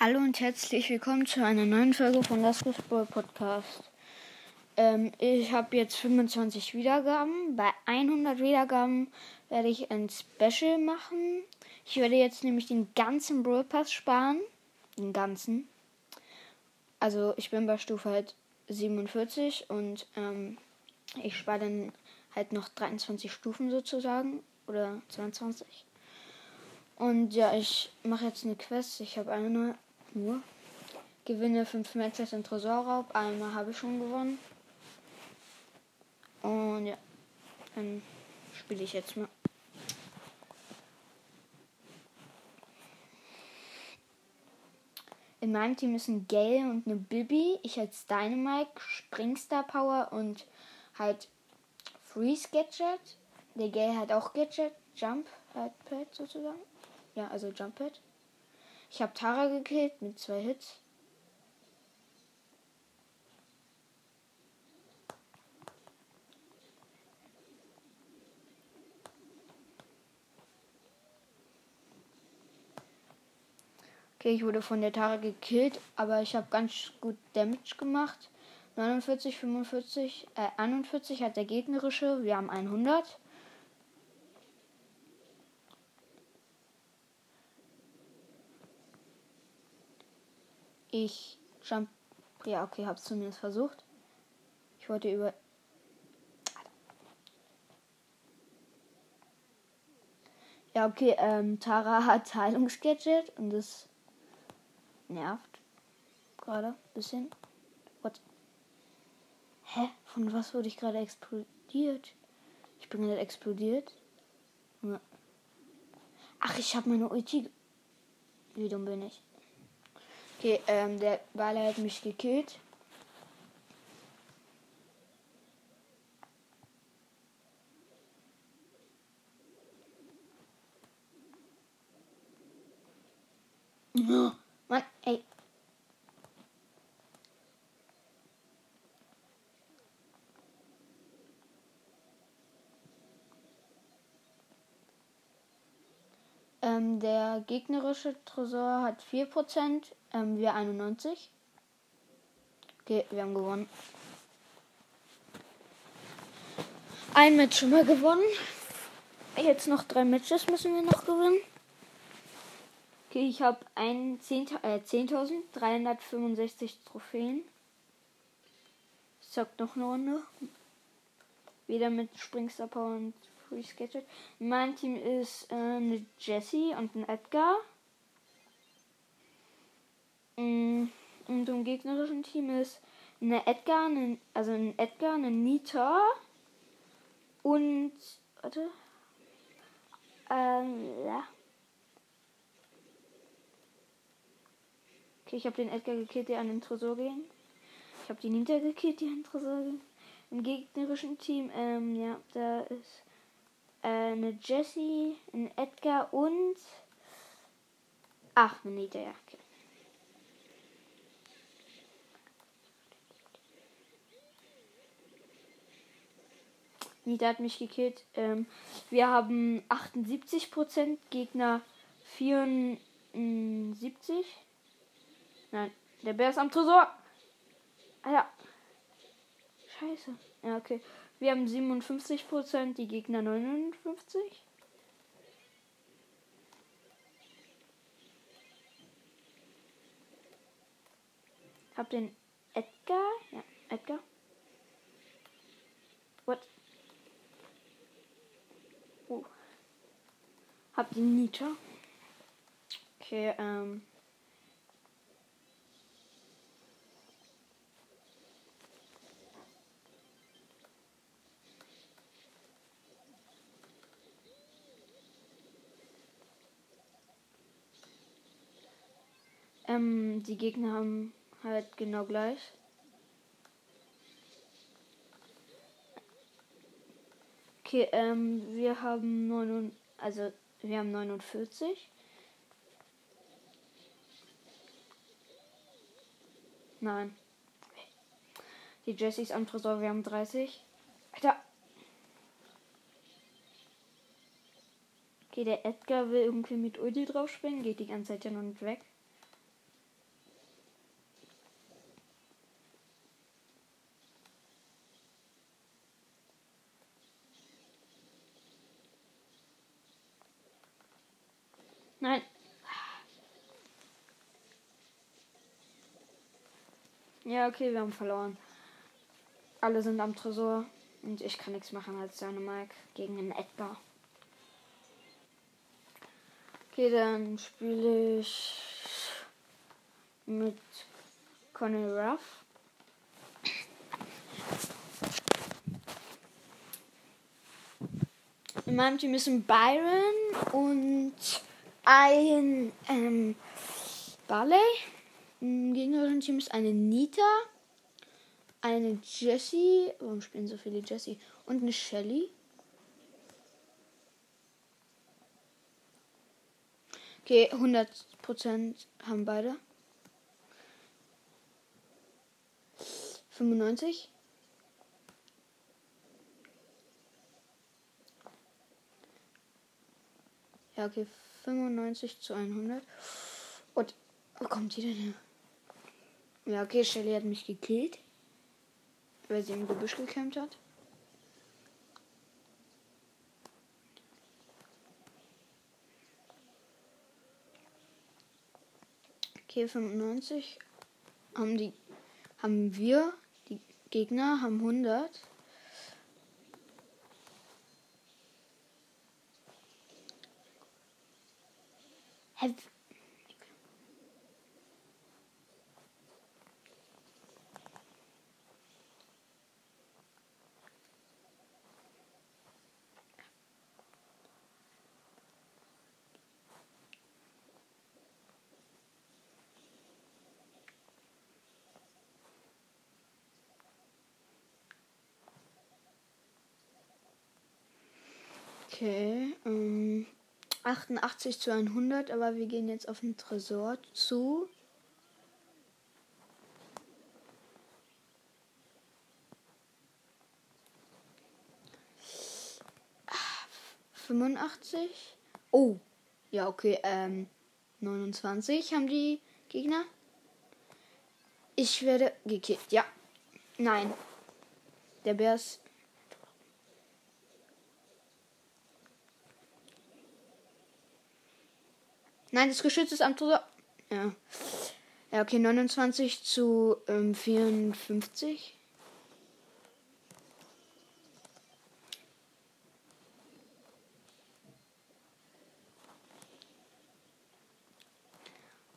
Hallo und herzlich willkommen zu einer neuen Folge von Das Fußball Podcast. Ähm, ich habe jetzt 25 Wiedergaben. Bei 100 Wiedergaben werde ich ein Special machen. Ich werde jetzt nämlich den ganzen Brawl Pass sparen. Den ganzen. Also ich bin bei Stufe halt 47 und ähm, ich spare dann halt noch 23 Stufen sozusagen. Oder 22. Und ja, ich mache jetzt eine Quest. Ich habe eine nur. Gewinne 5 Matches in Tresorraub. Einmal habe ich schon gewonnen. Und ja, dann spiele ich jetzt mal. In meinem Team ist ein Gale und eine Bibi. Ich als Dynamite, Springstar Power und halt Freeze Gadget. Der Gale hat auch Gadget, Jump Pad sozusagen. Ja, also Jump Pad. Ich habe Tara gekillt mit zwei Hits. Okay, ich wurde von der Tara gekillt, aber ich habe ganz gut Damage gemacht. 49, 45, äh, 41 hat der gegnerische. Wir haben 100. Ich jump. Ja, okay, hab's zumindest versucht. Ich wollte über. Ja, okay, ähm, Tara hat Heilungsgadget und das nervt. Gerade bisschen. What? Hä? Von was wurde ich gerade explodiert? Ich bin gerade explodiert. Ach, ich habe meine Ulti. Wie dumm bin ich? Okay, ähm, der Wale hat mich gekillt. Oh, Mann, ey. Ähm, der gegnerische Tresor hat 4%, ähm, wir 91. Okay, wir haben gewonnen. Ein Match schon mal gewonnen. Jetzt noch drei Matches müssen wir noch gewinnen. Okay, ich habe 10.365 äh, 10 Trophäen. Ich sag noch eine Runde. Wieder mit Springstar und Sketchet. Mein Team ist äh, eine Jessie und ein Edgar. Mm, und im gegnerischen Team ist eine Edgar, eine, also ein Edgar, eine Nita und warte. Ähm, ja. Okay, ich habe den Edgar gekillt, der an den Tresor ging. Ich habe die Nita gekillt, die an den Tresor ging. Im gegnerischen Team, ähm, ja, da ist eine Jessie, ein Edgar und ach, eine ja, okay. Nita hat mich gekillt. Ähm, wir haben 78%, Gegner 74. Nein, der Bär ist am Tresor. Alter. Scheiße. Ja, okay. Wir haben 57%, die Gegner 59. Hab den Edgar. Ja, Edgar. What? Oh. Hab den Nita. Okay, ähm. Ähm, die Gegner haben halt genau gleich. Okay, ähm, wir haben 9, also wir haben 49. Nein. Die Jessies am Tresor, wir haben 30. Alter. Okay, der Edgar will irgendwie mit Ulti drauf springen, geht die ganze Zeit ja noch nicht weg. Nein. Ja, okay, wir haben verloren. Alle sind am Tresor. Und ich kann nichts machen als seine Mike gegen den Edgar. Okay, dann spiele ich mit Conny Ruff. In meinem Team ist ein Byron und ein ähm, Barley. Im gegnerischen Team ist eine Nita, eine Jessie. Warum spielen so viele Jessie? Und eine Shelly. Okay, 100% haben beide. 95. Ja, okay, 95 zu 100. Und wo kommt die denn her? Ja, okay, Shelly hat mich gekillt. Weil sie im Gebüsch gekämpft hat. Okay, 95 haben die haben wir die Gegner haben 100 Hä? Okay, ähm, 88 zu 100, aber wir gehen jetzt auf den Tresor zu. Fünfundachtzig. Oh, ja, okay, ähm, 29 haben die Gegner. Ich werde gekickt, ja. Nein. Der Bär ist Nein, das Geschütz ist am Tresor. Ja. Ja, okay, 29 zu ähm, 54.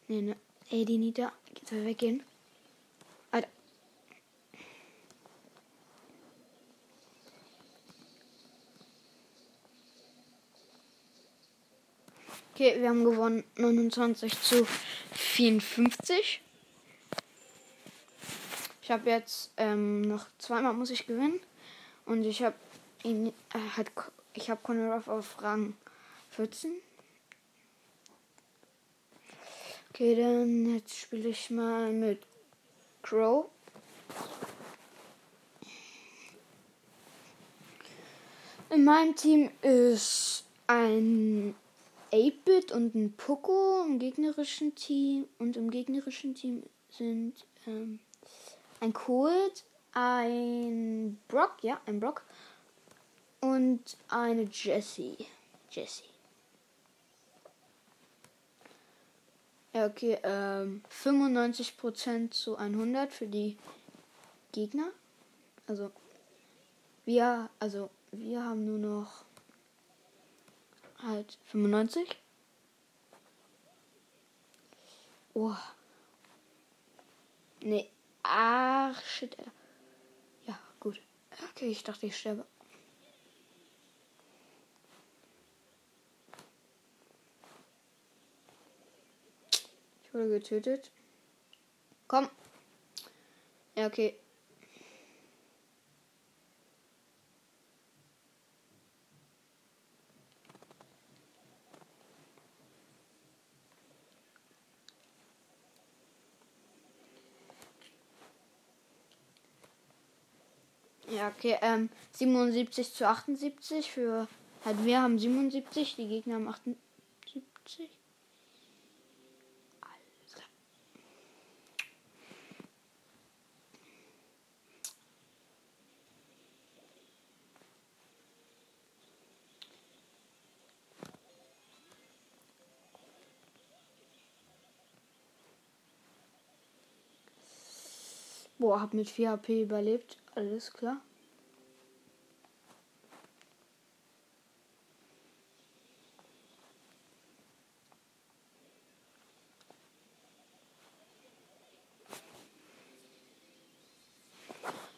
Nee, ne. Ey, die Nita. Soll weggehen. Okay, wir haben gewonnen 29 zu 54. Ich habe jetzt ähm, noch zweimal muss ich gewinnen und ich habe ihn äh, hat ich habe Conor auf Rang 14. Okay, dann jetzt spiele ich mal mit Crow. In meinem Team ist ein 8-Bit und ein Poco im gegnerischen Team. Und im gegnerischen Team sind ähm, ein Cold, ein Brock, ja, ein Brock. Und eine Jessie. Jessie. Ja, okay, ähm, 95% zu 100 für die Gegner. Also, wir, also, wir haben nur noch halt 95. Oh. Nee. Ach, shit. Ja, gut. Okay, ich dachte, ich sterbe. Ich wurde getötet. Komm. Ja, okay. Ja, okay. Ähm, 77 zu 78 für. Halt, wir haben 77, die Gegner haben 78. Alter. Boah, hab mit 4 HP überlebt. Alles klar.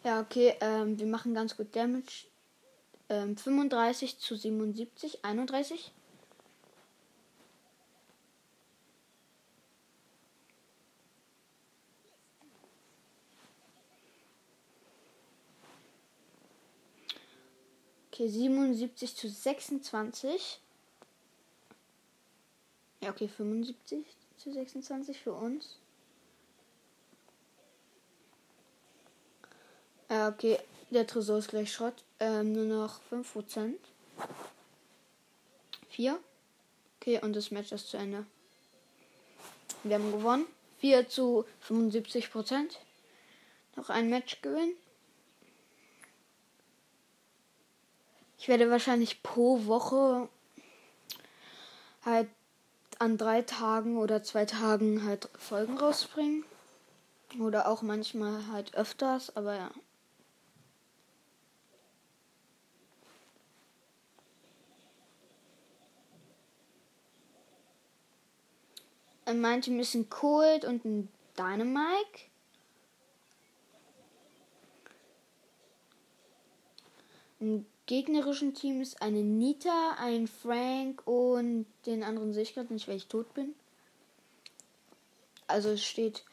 Ja, okay, ähm, wir machen ganz gut Damage. Ähm, 35 zu 77, 31. Okay, 77 zu 26. Ja, okay, 75 zu 26 für uns. Ja, okay, der Tresor ist gleich Schrott. Ähm, nur noch 5%. 4. Okay, und das Match ist zu Ende. Wir haben gewonnen. 4 zu 75%. Noch ein Match gewinnen. Ich werde wahrscheinlich pro Woche halt an drei Tagen oder zwei Tagen halt Folgen rausbringen. Oder auch manchmal halt öfters, aber ja. Ist ein Cold und ein Dynamike. Ein gegnerischen Team ist eine Nita, ein Frank und den anderen sehe ich gerade nicht, weil ich tot bin. Also es steht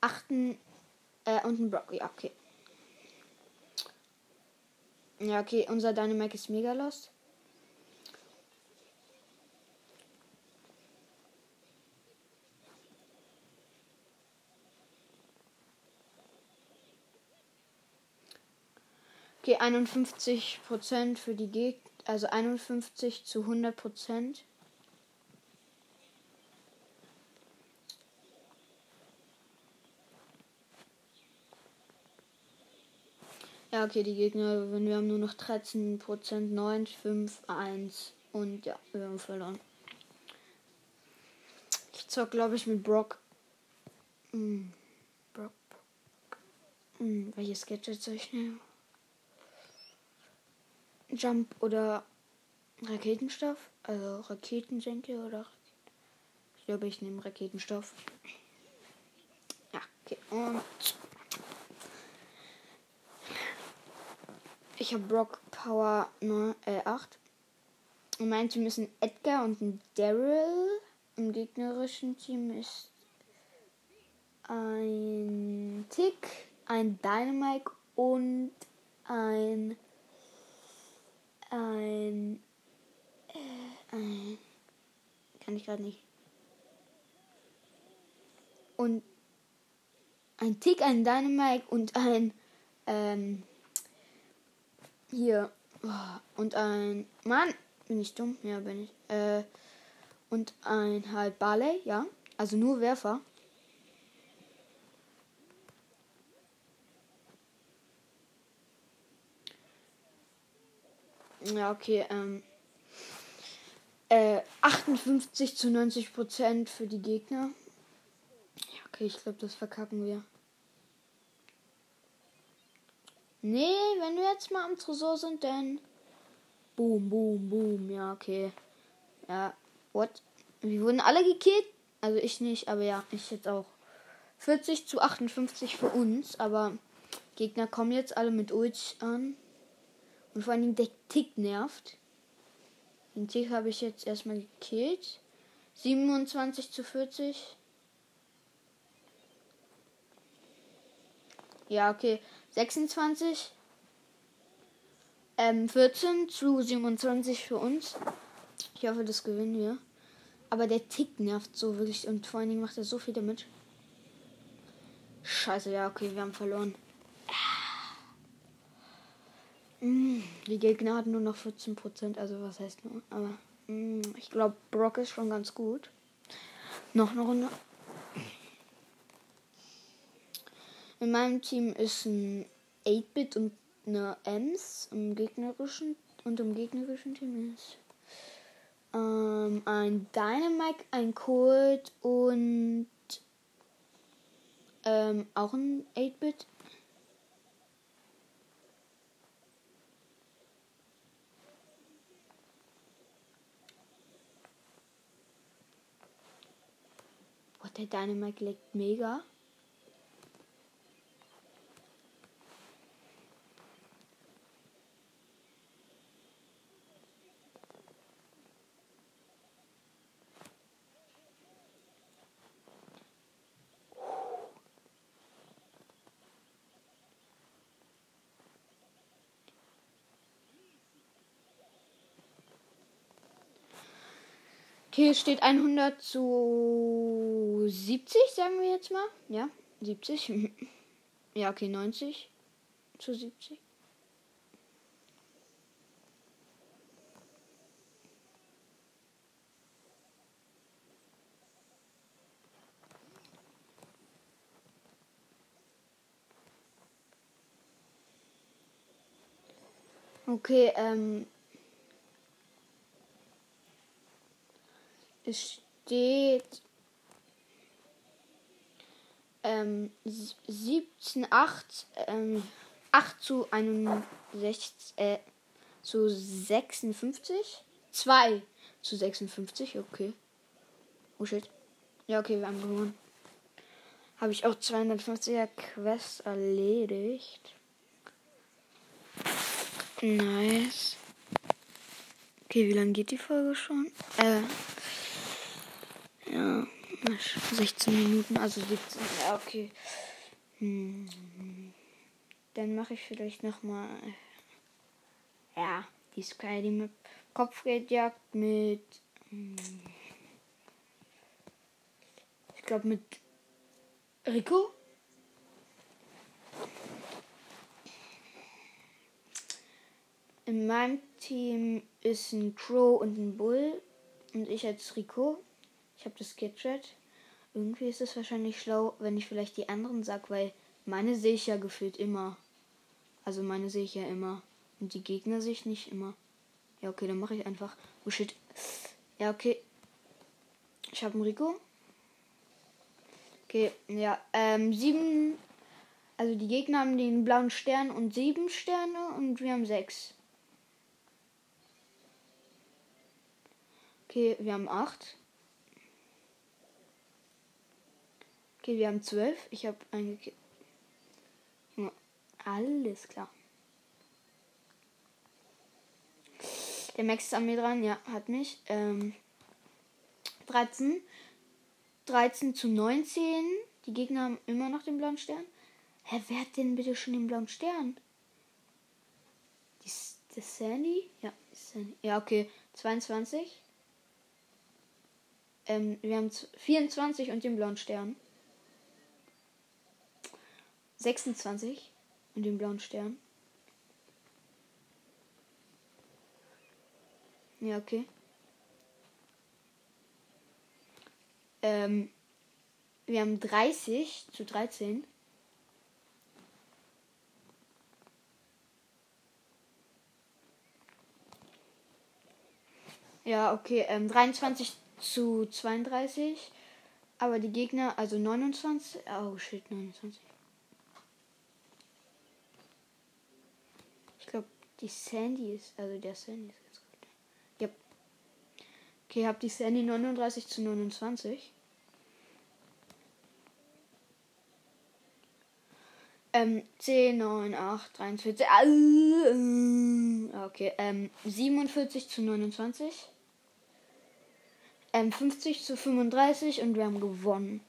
8 äh, und ein Brock. Ja, okay. Ja, okay, unser Dynamic ist mega lost. Okay, 51 Prozent für die Gegner, also 51 zu 100 Prozent. Ja, okay, die Gegner, wenn wir haben nur noch 13 Prozent, 9, 5, 1 und ja, wir haben verloren. Ich zock, glaube ich, mit Brock. Hm. Brock. Hm, welches Gadget soll ich nehmen? Jump oder Raketenstoff. Also Raketensenke oder. Ich glaube, ich nehme Raketenstoff. Ja, okay. Und. Ich habe Brock Power 9, äh, 8. Und mein Team ist ein Edgar und ein Daryl. Im gegnerischen Team ist ein Tick, ein Dynamite und ein ein, äh, ein kann ich gerade nicht. Und ein Tick, ein Dynamite und ein ähm, hier oh, und ein Mann, bin ich dumm? Ja, bin ich. Äh, und ein halt Barley, ja, also nur Werfer. Ja, okay. Ähm, äh, 58 zu 90 Prozent für die Gegner. Ja, okay, ich glaube, das verkacken wir. Nee, wenn wir jetzt mal am Tresor sind, dann. Boom, boom, boom. Ja, okay. Ja, what? Wir wurden alle gekillt. Also ich nicht, aber ja, ich jetzt auch. 40 zu 58 für uns, aber Gegner kommen jetzt alle mit Ult an. Und vor allem der Tick nervt. Den Tick habe ich jetzt erstmal gekillt. 27 zu 40. Ja, okay. 26. Ähm, 14 zu 27 für uns. Ich hoffe, das gewinnen wir. Aber der Tick nervt so wirklich und vor allen Dingen macht er so viel damit. Scheiße, ja, okay, wir haben verloren. Mm, die Gegner hatten nur noch 14%, also was heißt nur? Aber mm, ich glaube, Brock ist schon ganz gut. Noch eine Runde. In meinem Team ist ein 8-Bit und eine Ems im gegnerischen und im gegnerischen Team ist ähm, ein Dynamite, ein Colt und ähm, auch ein 8-Bit. Der Dynamite leckt mega. Okay, steht 100 zu 70, sagen wir jetzt mal. Ja, 70. ja, okay, 90 zu 70. Okay, ähm, Es steht ähm, 17, 8, ähm, 8 zu 61, äh, zu 56. 2 zu 56, okay. Oh shit. Ja, okay, wir haben gewonnen. Habe ich auch 250er Quest erledigt. Nice. Okay, wie lange geht die Folge schon? Äh, ja, 16 Minuten, also 17. Ja, okay. Hm. Dann mache ich vielleicht nochmal. Ja, die Skydy Map. Kopfgeldjagd mit. Hm, ich glaube mit Rico. In meinem Team ist ein Crow und ein Bull. Und ich als Rico. Ich habe das Sketchat. Irgendwie ist es wahrscheinlich schlau, wenn ich vielleicht die anderen sag, weil meine sehe ich ja gefühlt immer. Also meine sehe ich ja immer. Und die Gegner sehe ich nicht immer. Ja, okay, dann mache ich einfach. Oh shit. Ja, okay. Ich habe einen Rico. Okay, ja. Ähm, sieben. Also die Gegner haben den blauen Stern und sieben Sterne und wir haben sechs. Okay, wir haben acht. Okay, wir haben zwölf. Ich habe eingekippt. Alles klar. Der Max ist an mir dran, ja, hat mich. Ähm, 13. 13 zu 19. Die Gegner haben immer noch den blauen Stern. Hä, wer hat denn bitte schon den blauen Stern? Die, das Sandy? Ja, Sandy. Ja, okay. 22. Ähm, wir haben 24 und den blauen Stern. 26 und den blauen Stern. Ja, okay. Ähm, wir haben 30 zu 13. Ja, okay. Ähm, 23 zu 32. Aber die Gegner, also 29. Oh shit, 29. Die Sandy ist, also der Sandy ist ganz gut. Yep. Okay, hab die Sandy 39 zu 29. Ähm, 10, 9, 8, 43. Okay, ähm, 47 zu 29. Ähm, 50 zu 35 und wir haben gewonnen.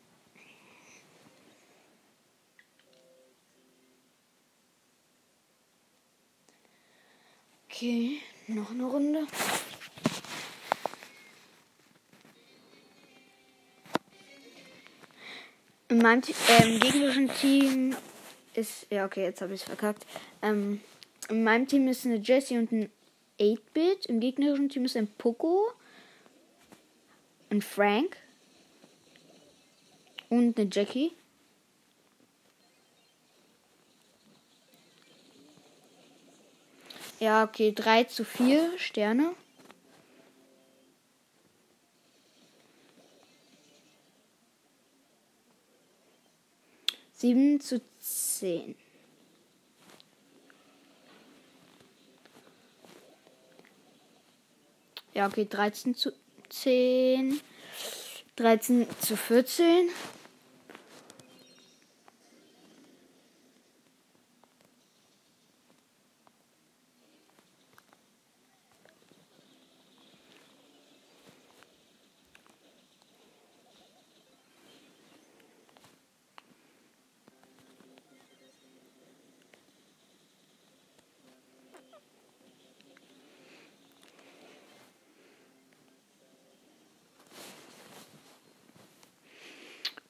Okay, noch eine Runde. In meinem ähm, gegnerischen Team ist. Ja, okay, jetzt habe ich es verkackt. Ähm, in meinem Team ist eine Jessie und ein 8-Bit. Im gegnerischen Team ist ein Poco, ein Frank und eine Jackie. Ja, okay, 3 zu 4 Sterne. Sieben zu zehn. Ja, okay, 13 zu 10. 13 zu 14.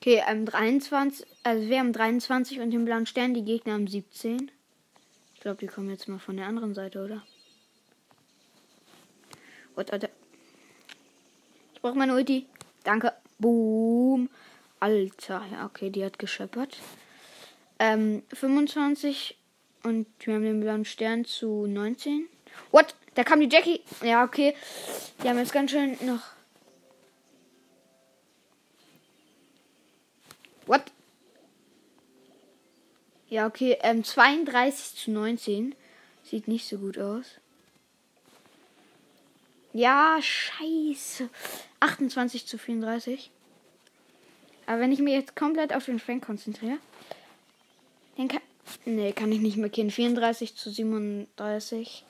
Okay, ähm, 23, also wir haben 23 und den blauen Stern, die Gegner haben 17. Ich glaube, die kommen jetzt mal von der anderen Seite, oder? What, Alter. Ich brauche meine Ulti. Danke. Boom. Alter. Ja, okay, die hat gescheppert. Ähm, 25 und wir haben den blauen Stern zu 19. What? Da kam die Jackie. Ja, okay. Die haben jetzt ganz schön noch Ja, okay. Ähm, 32 zu 19. Sieht nicht so gut aus. Ja, scheiße. 28 zu 34. Aber wenn ich mich jetzt komplett auf den Frank konzentriere, dann kann. Nee, kann ich nicht mehr kennen. 34 zu 37.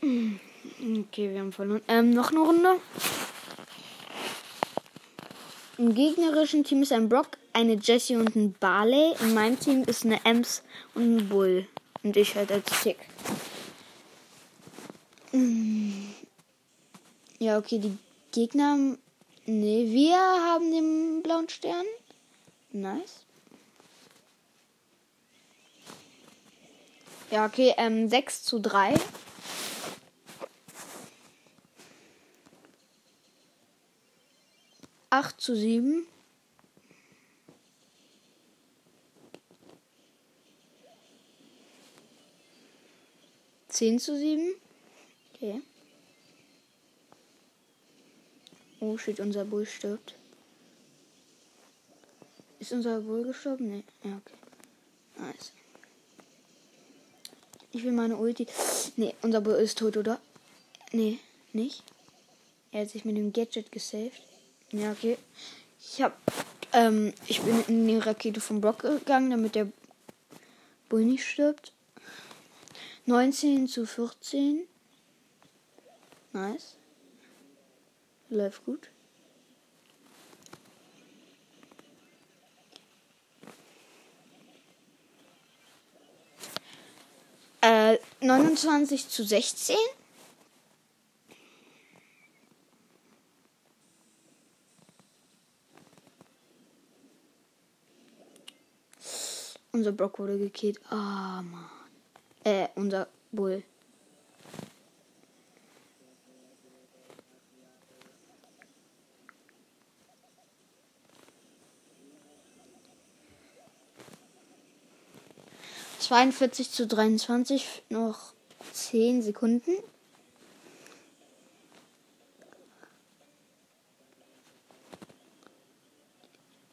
Okay, wir haben verloren. Ähm, noch eine Runde. Im gegnerischen Team ist ein Brock, eine Jessie und ein Barley. In meinem Team ist eine Ems und ein Bull. Und ich halt als Tick. Mm. Ja, okay, die Gegner. Ne, wir haben den blauen Stern. Nice. Ja, okay, ähm, 6 zu 3. Acht zu sieben. 10 zu 7. Okay. Oh shit, unser Bull stirbt. Ist unser Bull gestorben? Ne. Ja, okay. Nice. Ich will meine Ulti. Ne, unser Bull ist tot, oder? Ne, nicht. Er hat sich mit dem Gadget gesaved. Ja, okay. Ich hab. Ähm, ich bin in die Rakete von Brock gegangen, damit der Bull nicht stirbt. 19 zu 14. Nice. Läuft gut. Äh, 29 zu 16. Unser Brock wurde gekillt. Ah, oh, Mann. Äh, unser Bull. Zweiundvierzig zu dreiundzwanzig, noch zehn Sekunden.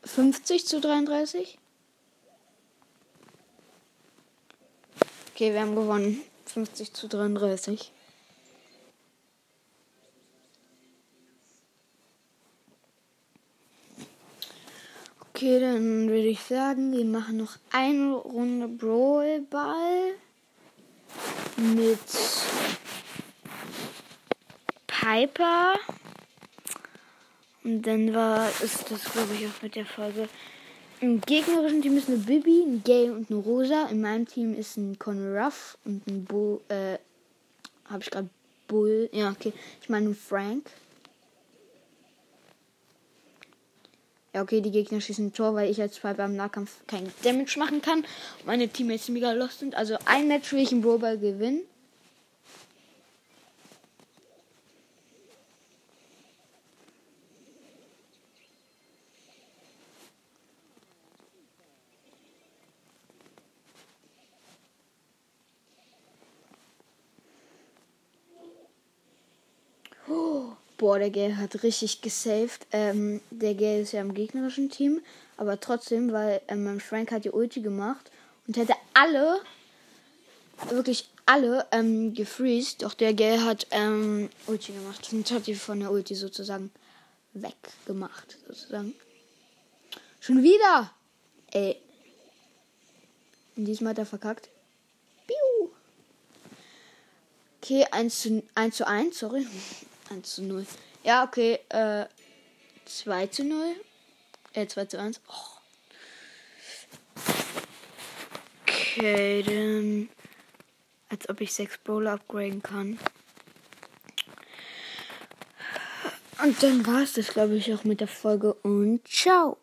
Fünfzig zu dreiunddreißig. Okay, wir haben gewonnen. 50 zu 33. Okay, dann würde ich sagen, wir machen noch eine Runde Brawl Ball mit Piper. Und dann war ist das, glaube ich, auch mit der Folge. Im gegnerischen Team ist eine Bibi, ein Gay und eine Rosa. In meinem Team ist ein Conor Ruff und ein Bull. Äh, habe ich gerade Bull. Ja, okay. Ich meine ein Frank. Ja, okay, die Gegner schießen ein Tor, weil ich als Piper im Nahkampf kein Damage machen kann. Meine Teammates mega lost sind. Also ein Match will ich im Brawl gewinnen. Boah, der Gale hat richtig gesaved. Ähm, der Gale ist ja im gegnerischen Team. Aber trotzdem, weil ähm, Frank hat die Ulti gemacht und hätte alle, wirklich alle ähm, gefreezed, doch der Gale hat ähm, Ulti gemacht und hat die von der Ulti sozusagen weggemacht, sozusagen. Schon wieder! Ey. Und diesmal hat er verkackt. Piu. Okay, 1 zu, 1 zu 1, sorry. 1 zu 0. Ja, okay, äh, 2 zu 0. Äh, 2 zu 1. Oh. Okay, dann. Als ob ich 6 Brawler upgraden kann. Und dann war es das, glaube ich, auch mit der Folge. Und ciao.